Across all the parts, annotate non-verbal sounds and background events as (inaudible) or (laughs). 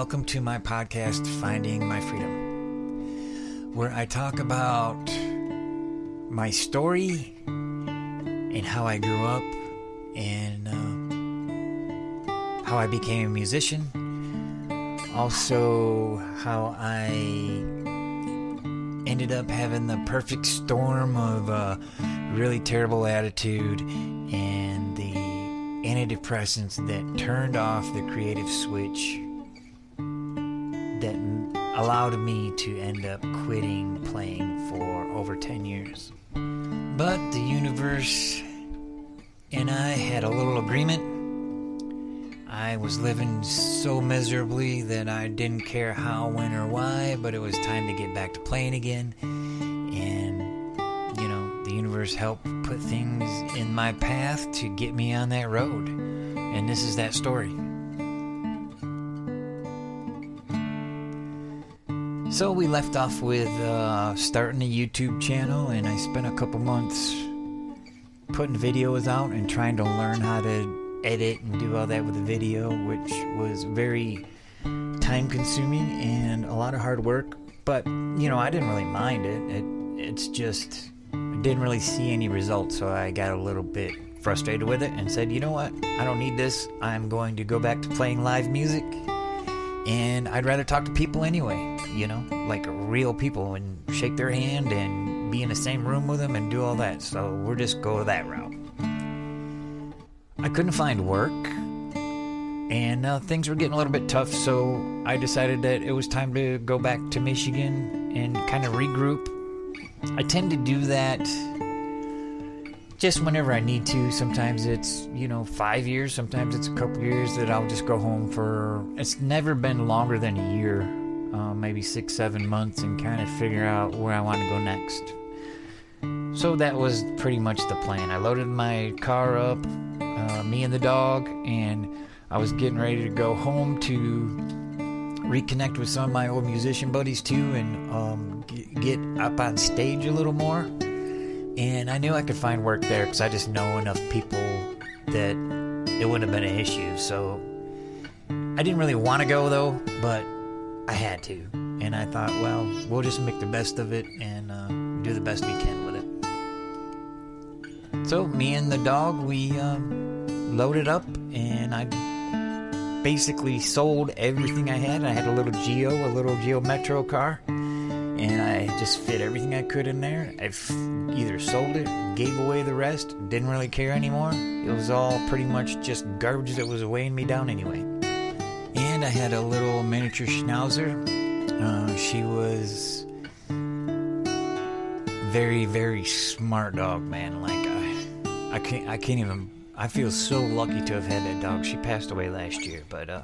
welcome to my podcast, Finding My Freedom, where I talk about my story and how I grew up and uh, how I became a musician. Also, how I ended up having the perfect storm of uh, really terrible attitude and the antidepressants that turned off the creative switch allowed me to end up quitting playing for over 10 years. But the universe and I had a little agreement. I was living so miserably that I didn't care how, when, or why, but it was time to get back to playing again. And, you know, the universe helped put things in my path to get me on that road. And this is that story. So we left off with uh, starting a YouTube channel, and I spent a couple months putting videos out and trying to learn how to edit and do all that with the video, which was very time consuming and a lot of hard work. But, you know, I didn't really mind it. it it's just, I didn't really see any results, so I got a little bit frustrated with it and said, you know what? I don't need this. I'm going to go back to playing live music. And I'd rather talk to people anyway, you know, like real people and shake their hand and be in the same room with them and do all that. So we'll just go that route. I couldn't find work and uh, things were getting a little bit tough, so I decided that it was time to go back to Michigan and kind of regroup. I tend to do that just whenever I need to. Sometimes it's, you know, five years, sometimes it's a couple years that I'll just go home for. It's never been longer than a year, uh, maybe six, seven months, and kind of figure out where I want to go next. So that was pretty much the plan. I loaded my car up, uh, me and the dog, and I was getting ready to go home to reconnect with some of my old musician buddies too and um, get up on stage a little more and I knew I could find work there because I just know enough people that it wouldn't have been an issue. So I didn't really want to go though, but I had to, and I thought, well, we'll just make the best of it and uh, do the best we can with it. So me and the dog, we um, loaded up, and I basically sold everything I had. I had a little Geo, a little Geo Metro car just fit everything I could in there. I either sold it, gave away the rest, didn't really care anymore. It was all pretty much just garbage that was weighing me down anyway. And I had a little miniature schnauzer. Uh, she was very, very smart dog, man. Like I, I can't, I can't even. I feel so lucky to have had that dog. She passed away last year, but uh,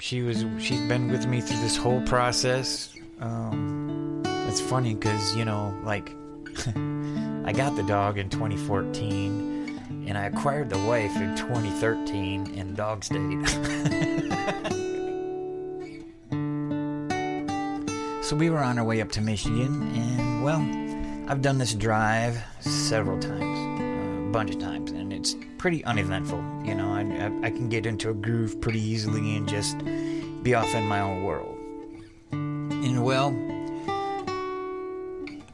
she was she's been with me through this whole process. Um, it's funny because you know, like, (laughs) I got the dog in 2014, and I acquired the wife in 2013, and dog stayed. (laughs) so we were on our way up to Michigan, and well, I've done this drive several times, bunch of times, and it's pretty uneventful. You know, I, I, I, can get into a groove pretty easily and just be off in my own world. And well,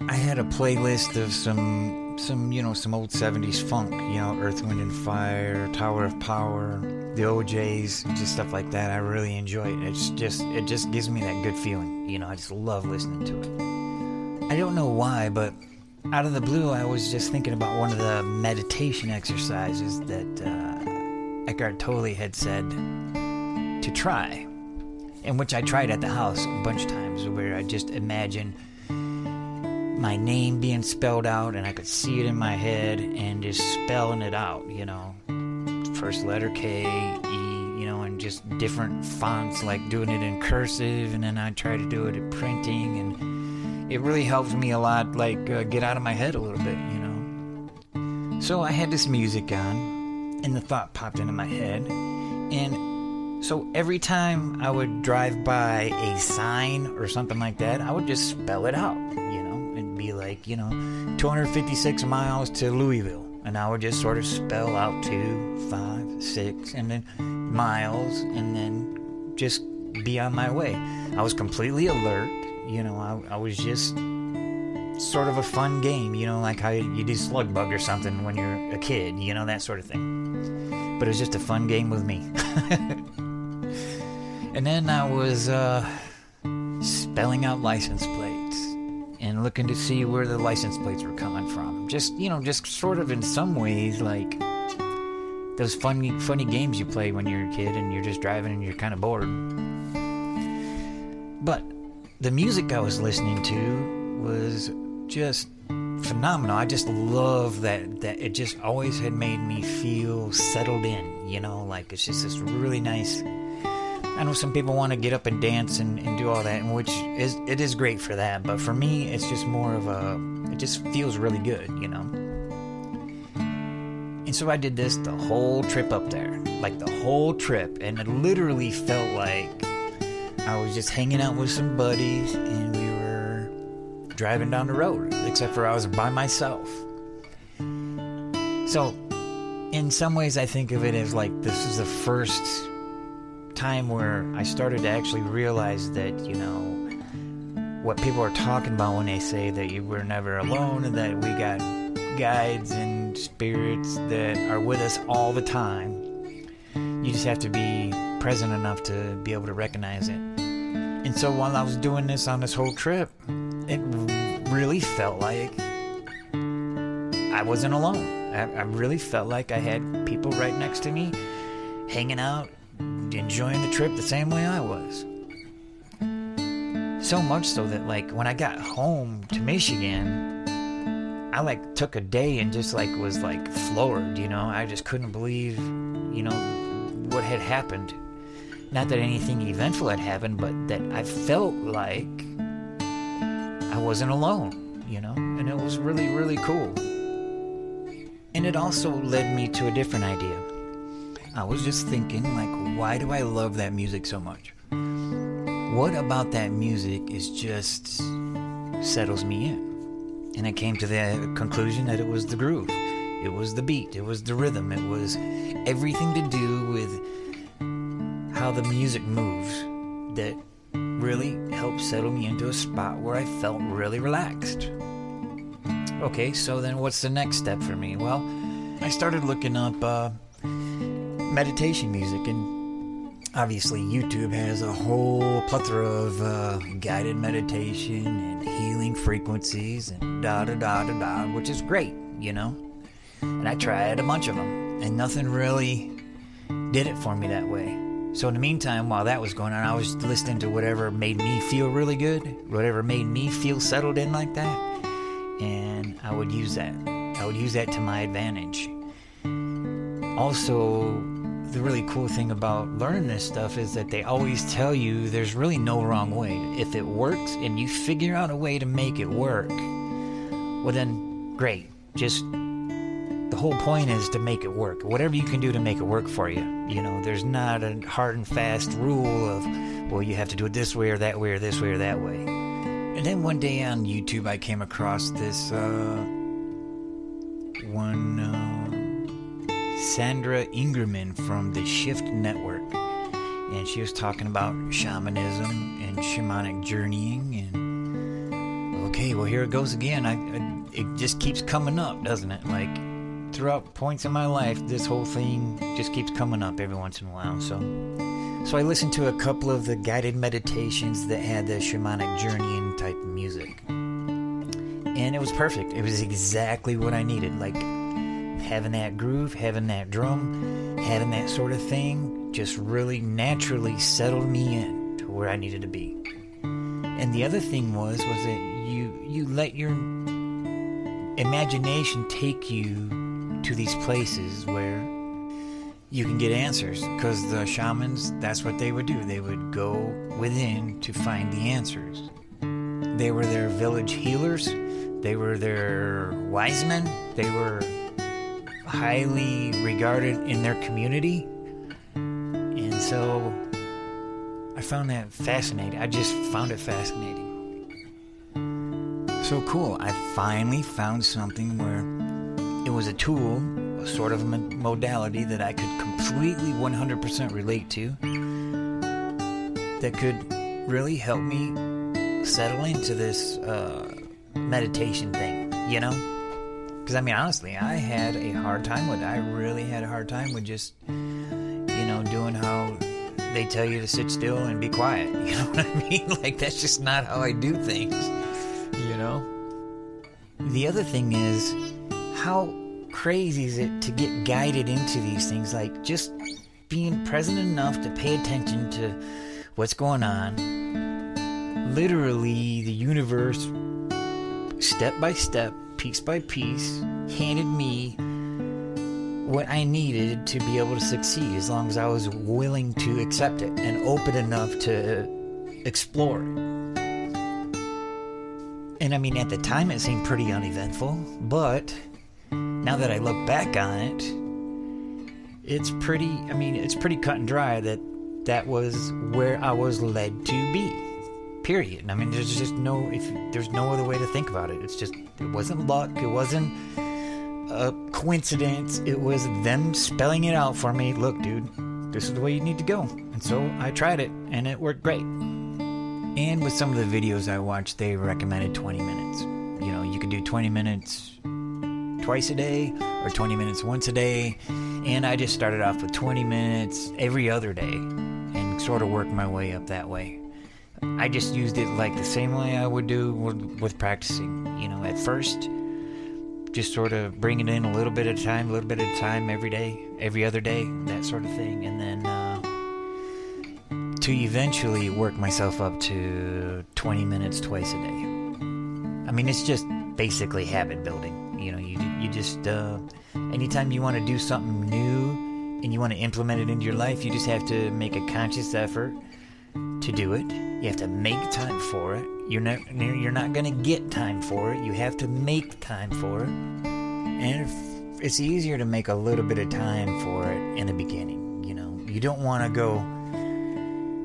I had a playlist of some some you know some old 70s funk, you know, Earth, Wind and Fire, Tower of Power, the O'Jays, just stuff like that. I really enjoy it. It's just it just gives me that good feeling. You know, I just love listening to it. I don't know why, but out of the blue, I was just thinking about one of the meditation exercises that uh, Eckhart Tolle had said to try, and which I tried at the house a bunch of times, where I just imagine my name being spelled out, and I could see it in my head and just spelling it out. You know, first letter K, E, you know, and just different fonts, like doing it in cursive, and then I try to do it in printing and it really helps me a lot, like uh, get out of my head a little bit, you know. So I had this music on, and the thought popped into my head, and so every time I would drive by a sign or something like that, I would just spell it out, you know, and be like, you know, 256 miles to Louisville. and I would just sort of spell out two, five, six, and then miles, and then just be on my way. I was completely alert. You know, I, I was just sort of a fun game, you know, like how you do slug bug or something when you're a kid, you know, that sort of thing. But it was just a fun game with me. (laughs) and then I was uh, spelling out license plates and looking to see where the license plates were coming from. Just, you know, just sort of in some ways like those funny funny games you play when you're a kid and you're just driving and you're kind of bored. But the music I was listening to was just phenomenal. I just love that that it just always had made me feel settled in, you know, like it's just this really nice I know some people want to get up and dance and, and do all that, and which is it is great for that, but for me it's just more of a it just feels really good, you know. And so I did this the whole trip up there. Like the whole trip, and it literally felt like I was just hanging out with some buddies and we were driving down the road, except for I was by myself. So, in some ways, I think of it as like this is the first time where I started to actually realize that, you know, what people are talking about when they say that you were never alone and that we got guides and spirits that are with us all the time. You just have to be present enough to be able to recognize it. And so while I was doing this on this whole trip, it really felt like I wasn't alone. I, I really felt like I had people right next to me, hanging out, enjoying the trip the same way I was. So much so that, like, when I got home to Michigan, I like took a day and just like was like floored, you know. I just couldn't believe, you know, what had happened. Not that anything eventful had happened, but that I felt like I wasn't alone, you know, and it was really, really cool. And it also led me to a different idea. I was just thinking, like, why do I love that music so much? What about that music is just settles me in? And I came to the conclusion that it was the groove, it was the beat, it was the rhythm, it was everything to do with how the music moves that really helped settle me into a spot where I felt really relaxed. Okay, so then what's the next step for me? Well, I started looking up uh, meditation music, and obviously, YouTube has a whole plethora of uh, guided meditation and healing frequencies and da da da da da, which is great, you know? And I tried a bunch of them, and nothing really did it for me that way. So in the meantime, while that was going on, I was listening to whatever made me feel really good, whatever made me feel settled in like that, and I would use that. I would use that to my advantage. Also, the really cool thing about learning this stuff is that they always tell you there's really no wrong way. If it works and you figure out a way to make it work, well then great. Just the whole point is to make it work. Whatever you can do to make it work for you. You know, there's not a hard and fast rule of, well, you have to do it this way or that way or this way or that way. And then one day on YouTube, I came across this uh, one uh, Sandra Ingerman from the Shift Network. And she was talking about shamanism and shamanic journeying. And okay, well, here it goes again. I, I it just keeps coming up, doesn't it? Like, throughout points in my life, this whole thing just keeps coming up every once in a while. So, so I listened to a couple of the guided meditations that had the shamanic journeying type music, and it was perfect. It was exactly what I needed. Like having that groove, having that drum, having that sort of thing, just really naturally settled me in to where I needed to be. And the other thing was was that you you let your imagination take you to these places where you can get answers because the shamans that's what they would do. They would go within to find the answers. They were their village healers. They were their wise men. They were highly regarded in their community. And so i found that fascinating. I just found it fascinating. So cool. I finally found something where was a tool, a sort of modality that I could completely 100% relate to that could really help me settle into this uh, meditation thing, you know? Because, I mean, honestly, I had a hard time with it. I really had a hard time with just, you know, doing how they tell you to sit still and be quiet. (laughs) You know what I mean? (laughs) Like, that's just not how I do things, you know? The other thing is, how crazy is it to get guided into these things? Like, just being present enough to pay attention to what's going on. Literally, the universe, step by step, piece by piece, handed me what I needed to be able to succeed as long as I was willing to accept it and open enough to explore. And I mean, at the time it seemed pretty uneventful, but now that I look back on it, it's pretty, I mean, it's pretty cut and dry that that was where I was led to be. Period. I mean, there's just no, if there's no other way to think about it. It's just, it wasn't luck. It wasn't a coincidence. It was them spelling it out for me. Look, dude, this is the way you need to go. And so I tried it, and it worked great. And with some of the videos I watched, they recommended 20 minutes. You know, you could do 20 minutes twice a day or 20 minutes once a day. And I just started off with 20 minutes every other day and sort of worked my way up that way. I just used it like the same way I would do with, practicing. You know, at first, just sort of bring it in a little bit at a time, a little bit at a time every day, every other day, that sort of thing. And then uh, to eventually work myself up to 20 minutes twice a day. I mean, it's just basically habit building. You know, you, you just, uh, anytime you want to do something new and you want to implement it into your life, you just have to make a conscious effort to do it. You have to make time for it. You're not you're not going to get time for it. You have to make time for it. And it's easier to make a little bit of time for it in the beginning, you know. You don't want to go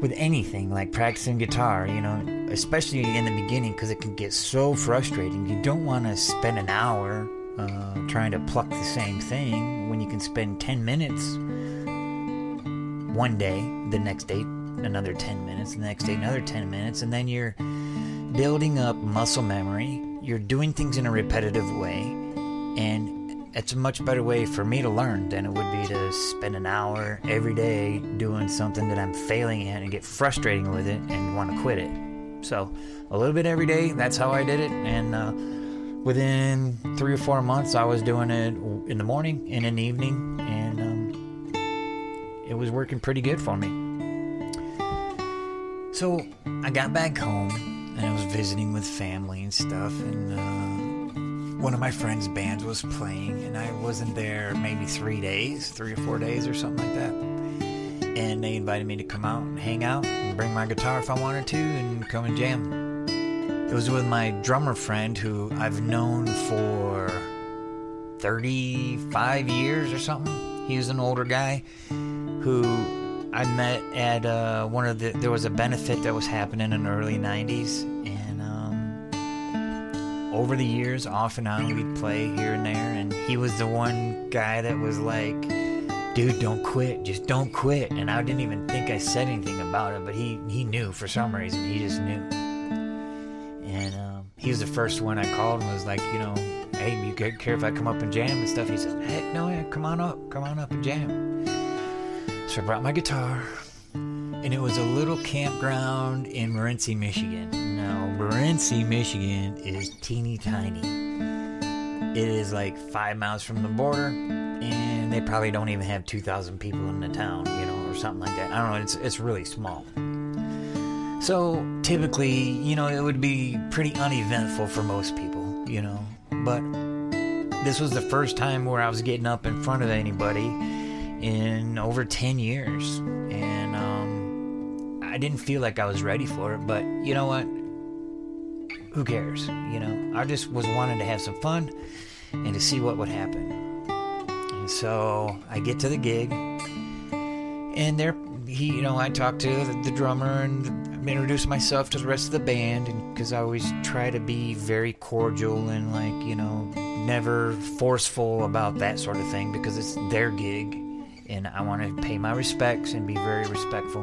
with anything like practicing guitar, you know, especially in the beginning because it can get so frustrating. You don't want to spend an hour uh, trying to pluck the same thing when you can spend 10 minutes one day, the next day, another 10 minutes, the next day, another 10 minutes, and then you're building up muscle memory. You're doing things in a repetitive way, and it's a much better way for me to learn than it would be to spend an hour every day doing something that I'm failing at and get frustrating with it and want to quit it. So, a little bit every day, that's how I did it, and uh, within three or four months, I was doing it in the morning and in the evening, and um, it was working pretty good for me. So I got back home and I was visiting with family and stuff, and uh, one of my friends' bands was playing, and I wasn't there maybe three days, three or four days, or something like that. And they invited me to come out and hang out and bring my guitar if I wanted to and come and jam. It was with my drummer friend who I've known for 35 years or something. He was an older guy who I met at uh, one of the. There was a benefit that was happening in the early '90s, and um, over the years, off and on, we'd play here and there. And he was the one guy that was like, "Dude, don't quit. Just don't quit." And I didn't even think I said anything about it, but he he knew for some reason. He just knew. He was the first one I called and was like, you know, hey, you care if I come up and jam and stuff? He said, heck no, yeah, come on up, come on up and jam. So I brought my guitar, and it was a little campground in Morenci, Michigan. Now, Morenci, Michigan is teeny tiny. It is like five miles from the border, and they probably don't even have 2,000 people in the town, you know, or something like that. I don't know, it's, it's really small. So typically, you know, it would be pretty uneventful for most people, you know, but this was the first time where I was getting up in front of anybody in over 10 years. And um, I didn't feel like I was ready for it, but you know what? Who cares? You know, I just was wanting to have some fun and to see what would happen. And so I get to the gig, and there, he, you know, I talked to the, the drummer and introduced myself to the rest of the band, and because I always try to be very cordial and like, you know, never forceful about that sort of thing because it's their gig and I want to pay my respects and be very respectful.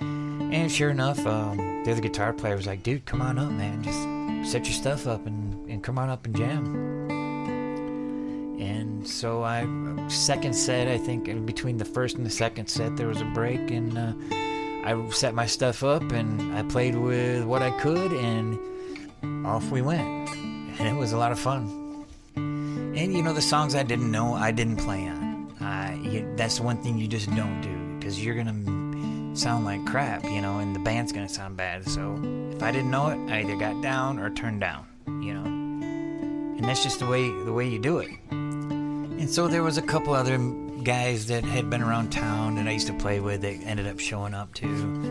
And sure enough, um, the other guitar player was like, dude, come on up, man. Just set your stuff up and, and come on up and jam. And so I, second set, I think, in between the first and the second set, there was a break, and uh, I set my stuff up and I played with what I could, and off we went. And it was a lot of fun. And you know, the songs I didn't know, I didn't play on. You, that's one thing you just don't do because you're gonna sound like crap, you know, and the band's gonna sound bad. So if I didn't know it, I either got down or turned down, you know. And that's just the way the way you do it. And so there was a couple other guys that had been around town that I used to play with that ended up showing up too.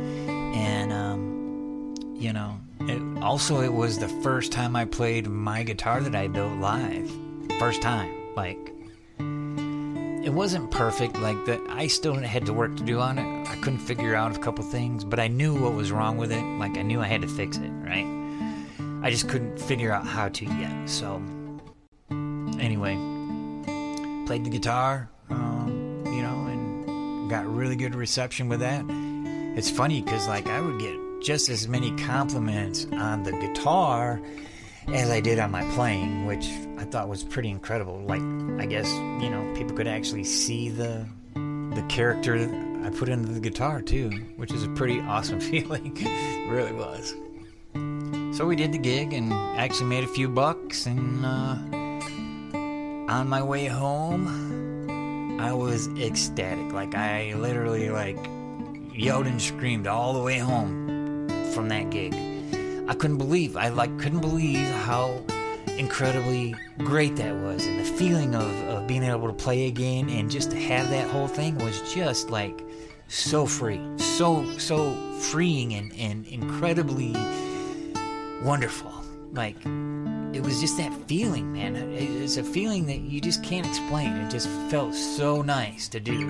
And um, you know, it, also it was the first time I played my guitar that I built live. First time, like it wasn't perfect. Like that, I still had to work to do on it. I couldn't figure out a couple things, but I knew what was wrong with it. Like I knew I had to fix it, right? I just couldn't figure out how to yet. So anyway played the guitar, um, you know, and got really good reception with that. It's funny because like I would get just as many compliments on the guitar as I did on my playing, which I thought was pretty incredible. Like I guess you know people could actually see the the character I put into the guitar too, which is a pretty (laughs) awesome feeling. really was. So we did the gig and actually made a few bucks and. Uh, on my way home, I was ecstatic. Like I literally like yelled and screamed all the way home from that gig. I couldn't believe. I like couldn't believe how incredibly great that was and the feeling of, of being able to play again and just to have that whole thing was just like so free so so freeing and, and incredibly wonderful like it was just that feeling, man. It's a feeling that you just can't explain. It just felt so nice to do.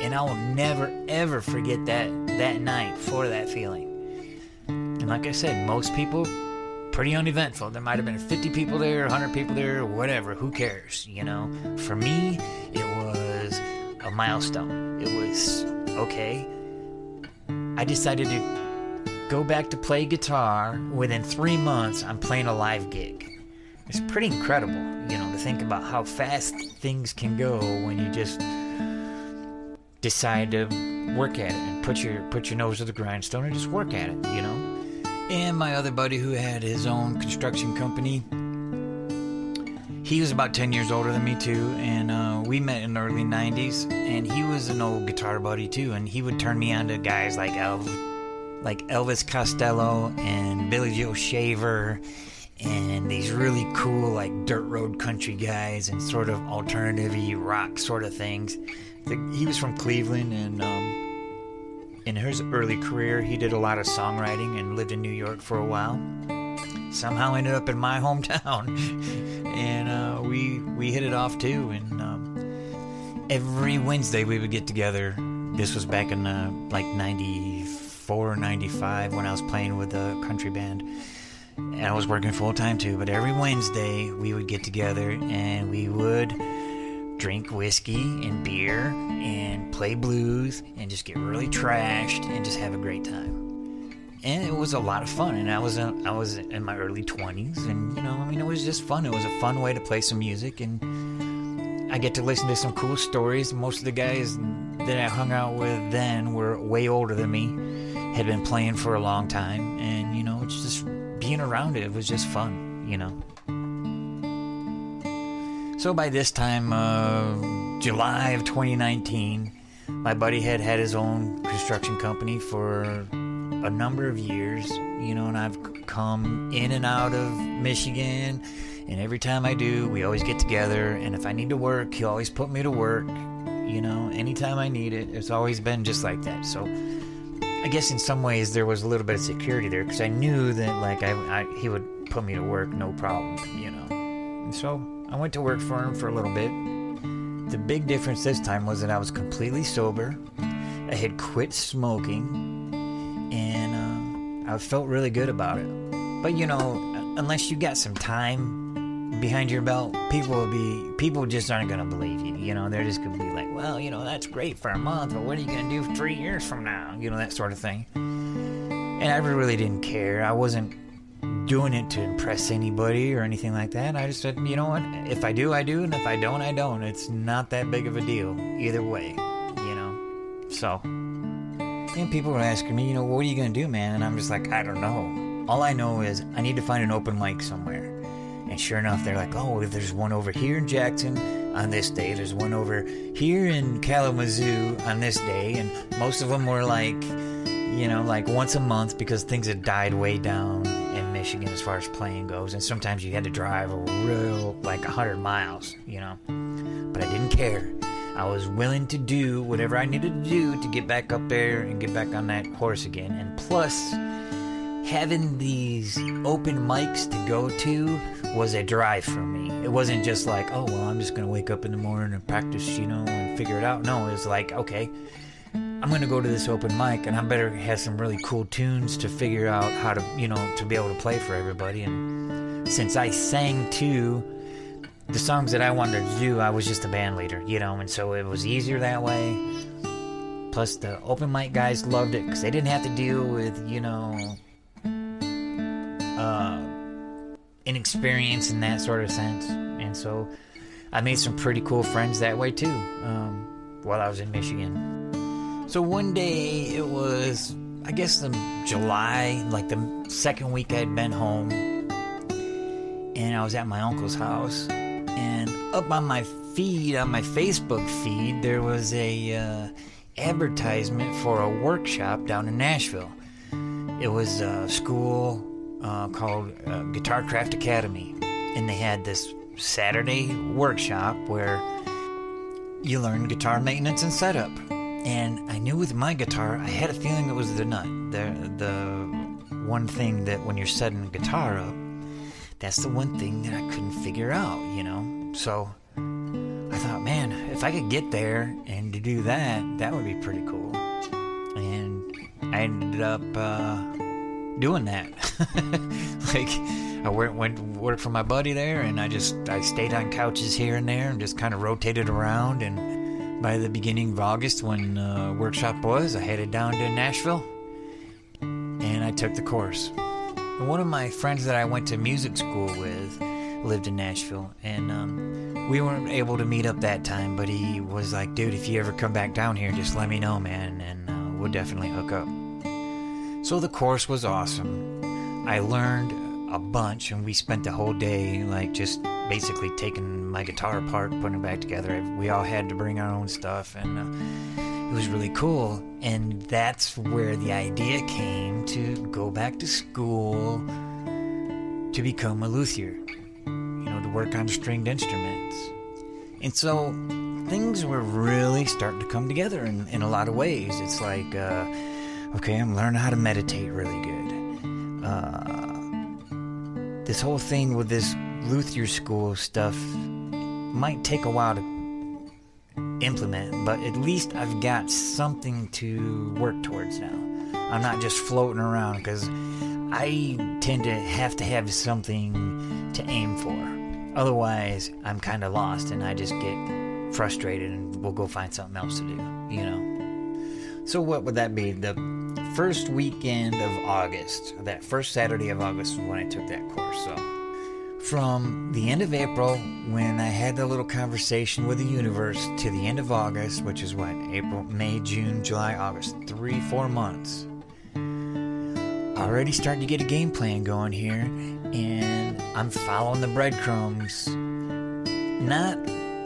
And I will never ever forget that that night for that feeling. And like I said, most people pretty uneventful. There might have been 50 people there, 100 people there, whatever. Who cares, you know? For me, it was a milestone. It was okay. I decided to go back to play guitar. Within three months, I'm playing a live gig. It's pretty incredible, you know, to think about how fast things can go when you just decide to work at it and put your put your nose to the grindstone and just work at it, you know. And my other buddy who had his own construction company, he was about 10 years older than me too and uh, we met in the early 90s and he was an old guitar buddy too and he would turn me on to guys like Elv like Elvis Costello and Billy Joe Shaver and these really cool like dirt road country guys and sort of alternative rock sort of things. He was from Cleveland and um, in his early career he did a lot of songwriting and lived in New York for a while. Somehow ended up in my (laughs) hometown and uh, we we hit it off too and um, every Wednesday we would get together. This was back in uh, like 90 94, 95 when I was playing with the country band. And I was working full time too, but every Wednesday we would get together and we would drink whiskey and beer and play blues and just get really trashed and just have a great time. And it was a lot of fun. And I was in, I was in my early 20s, and you know, I mean, it was just fun. It was a fun way to play some music, and I get to listen to some cool stories. Most of the guys that I hung out with then were way older than me had been playing for a long time, and you know, just being around it was just fun, you know. So by this time, uh, July of 2019, my buddy had had his own construction company for a number of years, you know, and I've come in and out of Michigan, and every time I do, we always get together, and if I need to work, he always put me to work, you know, anytime I need it. It's always been just like that. So I guess in some ways there was a little bit of security there because I knew that like I, I, he would put me to work no problem, you know. And so I went to work for him for a little bit. The big difference this time was that I was completely sober. I had quit smoking, and uh, I felt really good about it. But you know, unless you got some time behind your belt, people will be people just aren't gonna believe you. You know, they're just gonna be well, you know, that's great for a month, but what are you gonna do for three years from now? You know, that sort of thing. And I really didn't care. I wasn't doing it to impress anybody or anything like that. I just said, you know what? If I do, I do, and if I don't, I don't. It's not that big of a deal either way, you know. So, and people were asking me, you know, what are you gonna do, man? And I'm just like, I don't know. All I know is I need to find an open mic somewhere. And sure enough, they're like, oh, there's one over here in Jackson on this day. There's one over here in Kalamazoo on this day. And most of them were like, you know, like once a month because things had died way down in Michigan as far as playing goes. And sometimes you had to drive a real, like 100 miles, you know. But I didn't care. I was willing to do whatever I needed to do to get back up there and get back on that horse again. And plus, having these open mics to go to was a drive for me. It wasn't just like, oh, well, I'm just going to wake up in the morning and practice, you know, and figure it out. No, it was like, okay, I'm going to go to this open mic and I better have some really cool tunes to figure out how to, you know, to be able to play for everybody. And since I sang too, the songs that I wanted to do, I was just a band leader, you know, and so it was easier that way. Plus, the open mic guys loved it because they didn't have to deal with, you know, uh, inexperience in that sort of sense. And so I made some pretty cool friends that way too um, while I was in Michigan. So one day it was, I guess, the July, like the second week I'd been home, and I was at my uncle's house. And up on my feed, on my Facebook feed, there was a uh, advertisement for a workshop down in Nashville. It was a school uh, called uh, Guitar Craft Academy, and they had this Saturday workshop where you learn guitar maintenance and setup. And I knew with my guitar, I had a feeling it was the nut, the the one thing that when you're setting a guitar up, that's the one thing that I couldn't figure out, you know. So I thought, man, if I could get there and to do that, that would be pretty cool. And I ended up. Uh, doing that. (laughs) like I went went worked for my buddy there, and I just I stayed on couches here and there and just kind of rotated around. And by the beginning of August, when uh, workshop was, I headed down to Nashville, and I took the course. And one of my friends that I went to music school with lived in Nashville, and um, we weren't able to meet up that time. But he was like, "Dude, if you ever come back down here, just let me know, man, and uh, we'll definitely hook up." So the course was awesome. I learned a bunch, and we spent the whole day, like, just basically taking my guitar apart, putting it back together. We all had to bring our own stuff, and uh, it was really cool. And that's where the idea came to go back to school to become a luthier, you know, to work on stringed instruments. And so things were really starting to come together in, in a lot of ways. It's like, uh, Okay, I'm learning how to meditate really good. Uh, this whole thing with this Luthier School stuff might take a while to implement, but at least I've got something to work towards now. I'm not just floating around because I tend to have to have something to aim for. Otherwise, I'm kind of lost and I just get frustrated and we'll go find something else to do, you know? So, what would that be? The first weekend of August, that first Saturday of August, when I took that course. So, from the end of April, when I had the little conversation with the universe, to the end of August, which is what? April, May, June, July, August. Three, four months. Already starting to get a game plan going here, and I'm following the breadcrumbs. Not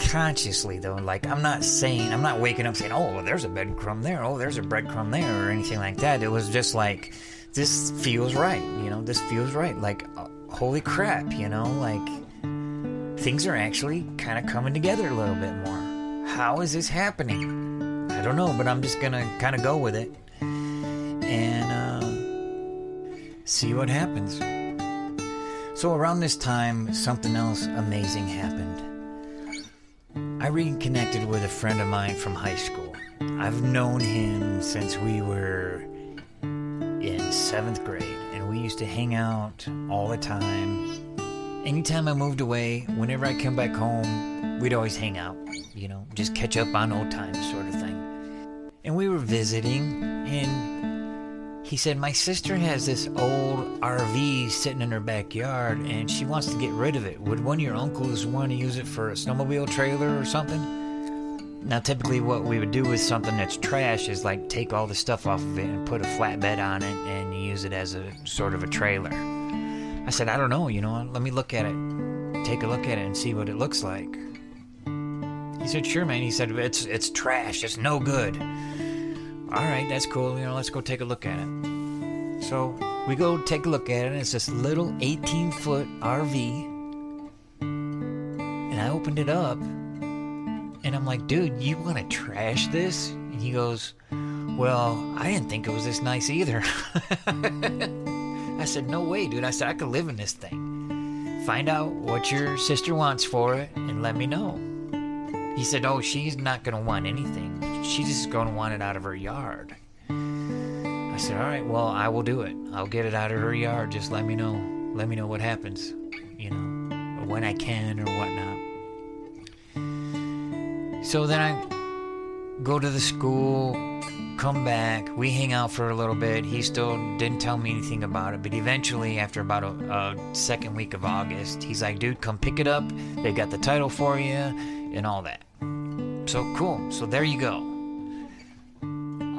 consciously though like i'm not saying i'm not waking up saying oh well, there's a breadcrumb there. Oh there's a breadcrumb there or anything like that. It was just like this feels right you know? This feels right. Like uh, holy crap you know? Like things are actually kind of coming together a little bit more. How is this happening? I don't know but i'm just gonna kind of go with it. And uh, see what happens. So around this time something else amazing happened I reconnected with a friend of mine from high school. I've known him since we were in seventh grade, and we used to hang out all the time. anytime I moved away, whenever I come back home, we'd always hang out, you know, just catch up on old times, sort of thing. And we were visiting, and he said, My sister has this old RV sitting in her backyard, and she wants to get rid of it. Would one of your uncles want to use it for a snowmobile trailer or something? Now, typically, what we would do with something that's trash is like take all the stuff off of it and put a flatbed on it and use it as a sort of a trailer. I said, I don't know, you know, let me look at it. Take a look at it and see what it looks like. He said, Sure, man. He said, It's, it's trash, it's no good. All right, that's cool, you know, let's go take a look at it. So we go take a look at it, it's this little 18 foot RV. And I opened it up and I'm like, dude, you want to trash this? And he goes, well, I didn't think it was this nice either. (laughs) I said, no way, dude. I said, I could live in this thing. Find out what your sister wants for it and let me know. He said, oh, she's not going to want anything. She's just going to want it out of her yard. I said, all right, well, I will do it. I'll get it out of her yard. Just let me know. Let me know what happens, you know, when I can or whatnot. So then I go to the school, come back, we hang out for a little bit. He still didn't tell me anything about it, but eventually, after about a, a second week of August, he's like, dude, come pick it up. They got the title for you and all that. So cool. So there you go.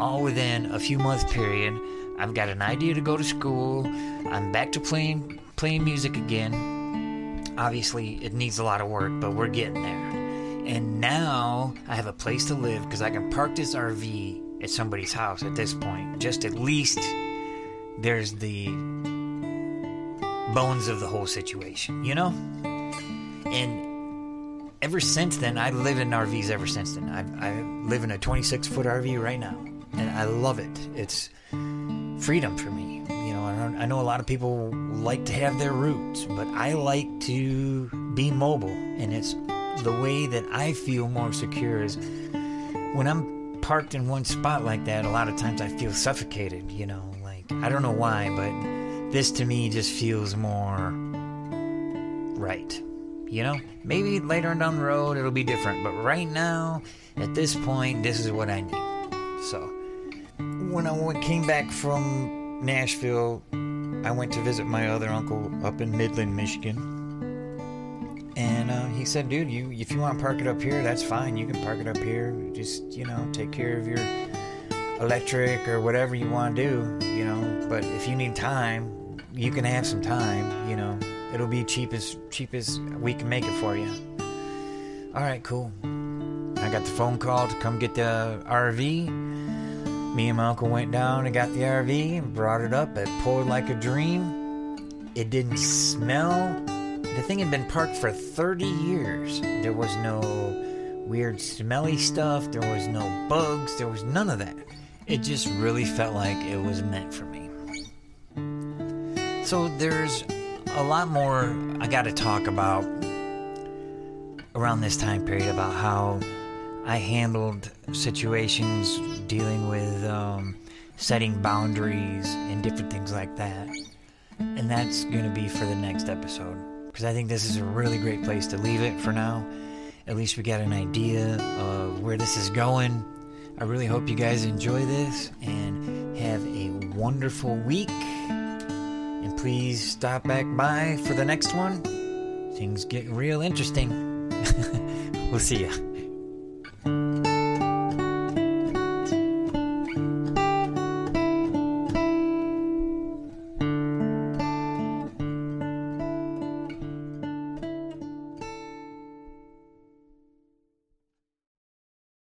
All within a few month period, I've got an idea to go to school. I'm back to playing playing music again. Obviously, it needs a lot of work, but we're getting there. And now I have a place to live because I can park this RV at somebody's house at this point. Just at least there's the bones of the whole situation, you know? And ever since then, I live in RVs ever since then. I, I live in a 26 foot RV right now, and I love it. It's freedom for me. You know, I, I know a lot of people like to have their roots, but I like to be mobile, and it's the way that I feel more secure is when I'm parked in one spot like that, a lot of times I feel suffocated, you know, like I don't know why, but this to me just feels more right. You know, maybe later on down the road it'll be different, but right now, at this point, this is what I need. So, when I came back from Nashville, I went to visit my other uncle up in Midland, Michigan and uh, he said, dude, you if you want to park it up here, that's fine. You can park it up here. Just, you know, take care of your electric or whatever you want to do, you know. But if you need time, you can have some time, you know. It'll be cheapest cheapest we can make it for you. All right, cool. I got the phone call to come get the RV. Me and my uncle went down and got the RV and brought it up. It pulled like a dream. It didn't smell the thing had been parked for 30 years. There was no weird smelly stuff, there was no bugs, there was none of that. It just really felt like it was meant for me. So there's a lot more I got to talk about around this time period about how I handled situations dealing with um, setting boundaries and different things like that. And that's going to be for the next episode because I think this is a really great place to leave it for now. At least we got an idea of where this is going. I really hope you guys enjoy this and have a wonderful week. Please stop back by for the next one. Things get real interesting. (laughs) we'll see ya.